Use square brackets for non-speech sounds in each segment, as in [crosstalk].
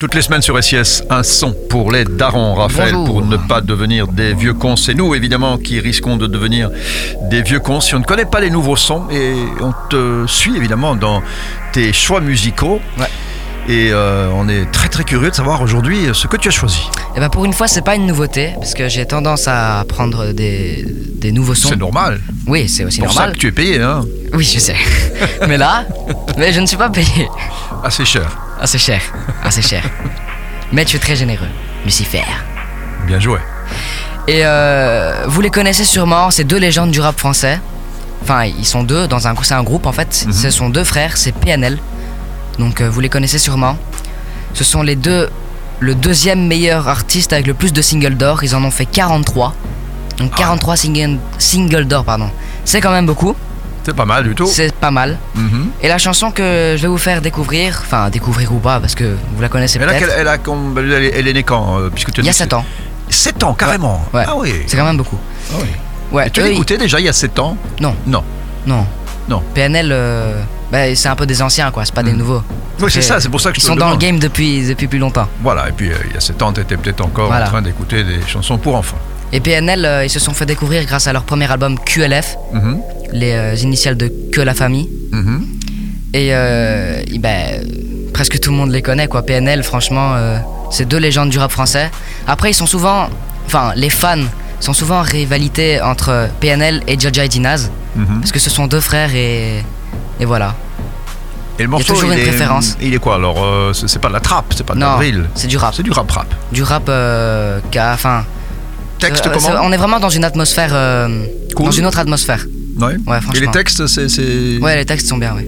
Toutes les semaines sur SIS, un son pour les darons, Raphaël, Bonjour. pour ne pas devenir des vieux cons. C'est nous, évidemment, qui risquons de devenir des vieux cons si on ne connaît pas les nouveaux sons. Et on te suit, évidemment, dans tes choix musicaux. Ouais. Et euh, on est très très curieux de savoir aujourd'hui ce que tu as choisi. Et ben pour une fois, c'est pas une nouveauté, parce que j'ai tendance à prendre des, des nouveaux sons. C'est normal. Oui, c'est aussi pour ça normal. que tu es payé, hein Oui, je sais. [laughs] mais là, mais je ne suis pas payé. Assez cher. Ah, c'est cher. Ah, c'est cher. Mais tu es très généreux, Lucifer. Bien joué. Et euh, vous les connaissez sûrement, ces deux légendes du rap français. Enfin, ils sont deux dans un, c'est un groupe en fait. Mhm. Ce sont deux frères, c'est PNL. Donc euh, vous les connaissez sûrement. Ce sont les deux, le deuxième meilleur artiste avec le plus de singles d'or. Ils en ont fait 43. Donc 43 singles, singles d'or, pardon. C'est quand même beaucoup. C'est pas mal du tout. C'est pas mal. Mhm. Et la chanson que je vais vous faire découvrir, enfin découvrir ou pas, parce que vous la connaissez peut-être. elle, com- elle est- elle est née quand euh, puisque tu as Il y a dit 7 que ans. c'est- 7 ans, carrément. Ouais. Ah oui. C'est quand même beaucoup. Ah oui. Ouais. Et tu l'as ils- écouté déjà il y a 7 ans Non. Non. Non. Non. PNL, euh, bah, c'est un peu des anciens, quoi. C'est pas des Mm. nouveaux. Oui, c'est ça, c'est pour ça que je Ils te sont le dans le game depuis, depuis plus longtemps. Voilà, et puis euh, il y a 7 ans, tu étais peut-être encore Voilà. en train d'écouter des chansons pour enfants. Et PNL, euh, ils se sont fait découvrir grâce à leur premier album QLF, Mhm, les euh, initiales de Que la famille. mhm. Et euh, ben, presque tout le monde les connaît, quoi. PNL, franchement, c'est deux légendes du rap français. Après, ils sont souvent. Enfin, les fans sont souvent en rivalité entre PNL et Jaja et Dinaz. Mhm. Parce que ce sont deux frères et. Et voilà. Et le morceau, toujours il une est, préférence. Il est quoi alors C'est pas de la trappe, c'est pas de la Non, drill? c'est du rap. C'est du rap rap. Du rap a. Enfin. Euh, comment On est vraiment dans une atmosphère. euh, Cool. Dans une autre atmosphère. Ouais. Ouais, Et les textes, c'est. Ouais, les textes sont bien, oui.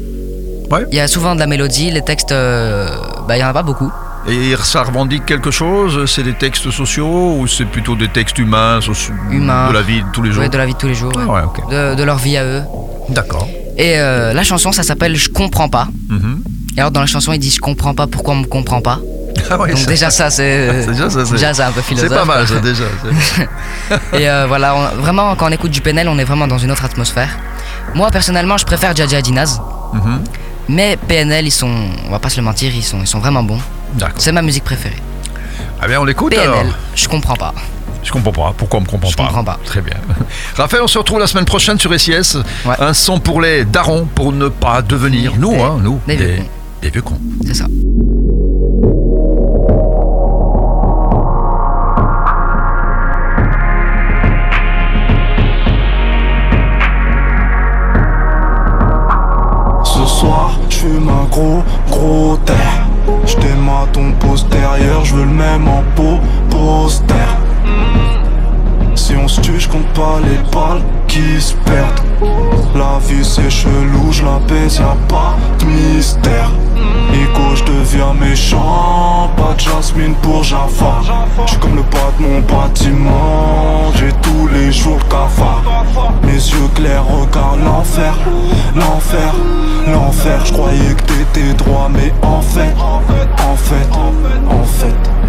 Ouais. Il y a souvent de la mélodie, les textes, euh, bah, il y en a pas beaucoup. Et ça revendique quelque chose? C'est des textes sociaux ou c'est plutôt des textes humains, soci- Humains. de la vie de tous les jours? Ouais, de la vie de tous les jours. Ah de, de leur vie à eux. D'accord. Et la chanson, ça s'appelle Je comprends pas. Mhm. Et alors, dans la chanson, il dit Je comprends pas pourquoi on me comprend pas? Ah ouais, Donc, ça- déjà, ça, c'est. [laughs] c'est déjà ça, c'est- déjà, c'est un peu c'est philosophe. pas mal ça déjà. c'est- [laughs] Et euh, voilà, on- vraiment, quand on écoute du PNL, on est vraiment dans une autre atmosphère. Moi, personnellement, je préfère Jaja Dinaz. Mhm. Mais PNL, ils sont, on va pas se le mentir, ils sont, ils sont vraiment bons. C'est ma musique préférée. Ah bien, on l'écoute alors. Je comprends pas. Je comprends pas. Pourquoi on me comprend Je pas comprends pas. Très bien. [laughs] Raphaël, on se retrouve la semaine prochaine sur SIS. Ouais. Un son pour les darons pour ne pas devenir, nous, Des- hein, nous, des des vieux cons. C'est ça. Les balles qui se perdent. La vie c'est chelou, je la baise, y'a pas de mystère. Ego, je deviens méchant, pas de jasmine pour Jaffa. J'suis comme le pas de mon bâtiment, j'ai tous les jours le cafard. Mes yeux clairs regardent l'enfer, l'enfer, l'enfer. Je croyais que t'étais droit, mais en fait, en fait, en fait.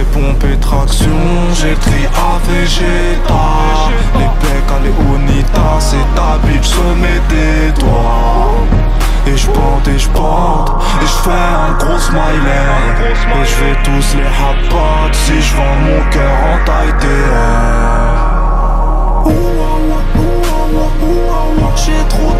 Fais pomper traction, j'ai tri à Vegeta Les pecs à Léonita, c'est ta bitch se met des doigts. Et bande et bande, et je fais un gros smiley. Et je vais tous les hot si je vends mon cœur en taille DR J'ai trop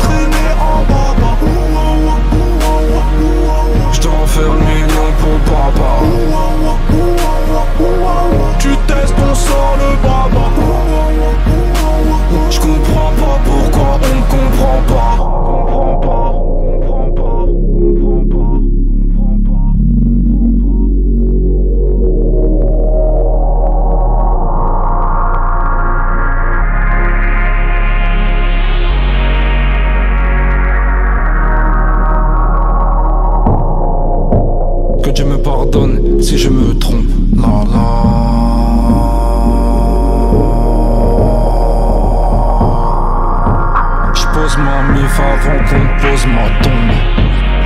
avant qu'on pose ma tombe.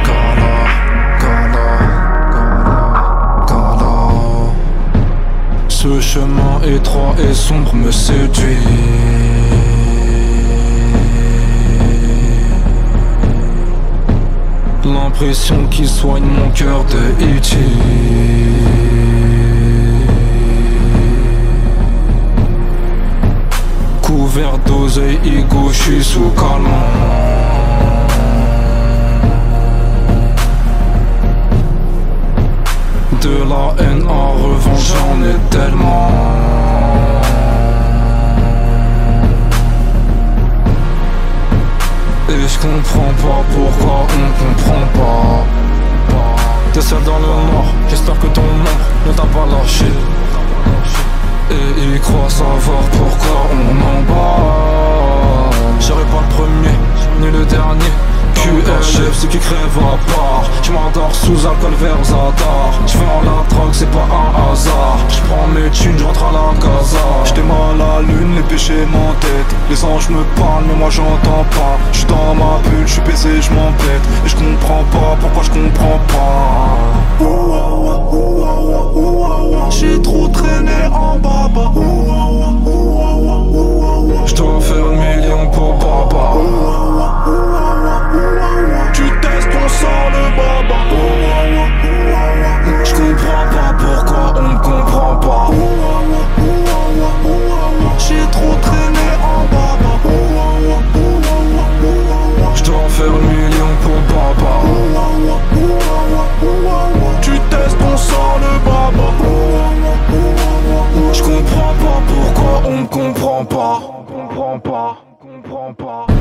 Gala, gala, gala. Ce chemin étroit et sombre me séduit. l'impression qu'il soigne mon cœur de E.T. De la haine en revanche j'en ai tellement. Et je comprends pas pourquoi on comprend pas QHF, c'est qui crève à part. Je m'endors sous alcool vers Zadar. Je vends la drogue, c'est pas un hasard. Je prends mes thunes, je rentre à la casa. J'étais mal à la lune, les péchés m'entêtent. Les anges me parlent, mais moi j'entends pas. J'suis dans ma bulle, j'suis baisé, j'm'embête. Et je comprends pas pourquoi je comprends pas. J'ai trop traîné en baba. comprend pas, comprend pas, comprend pas.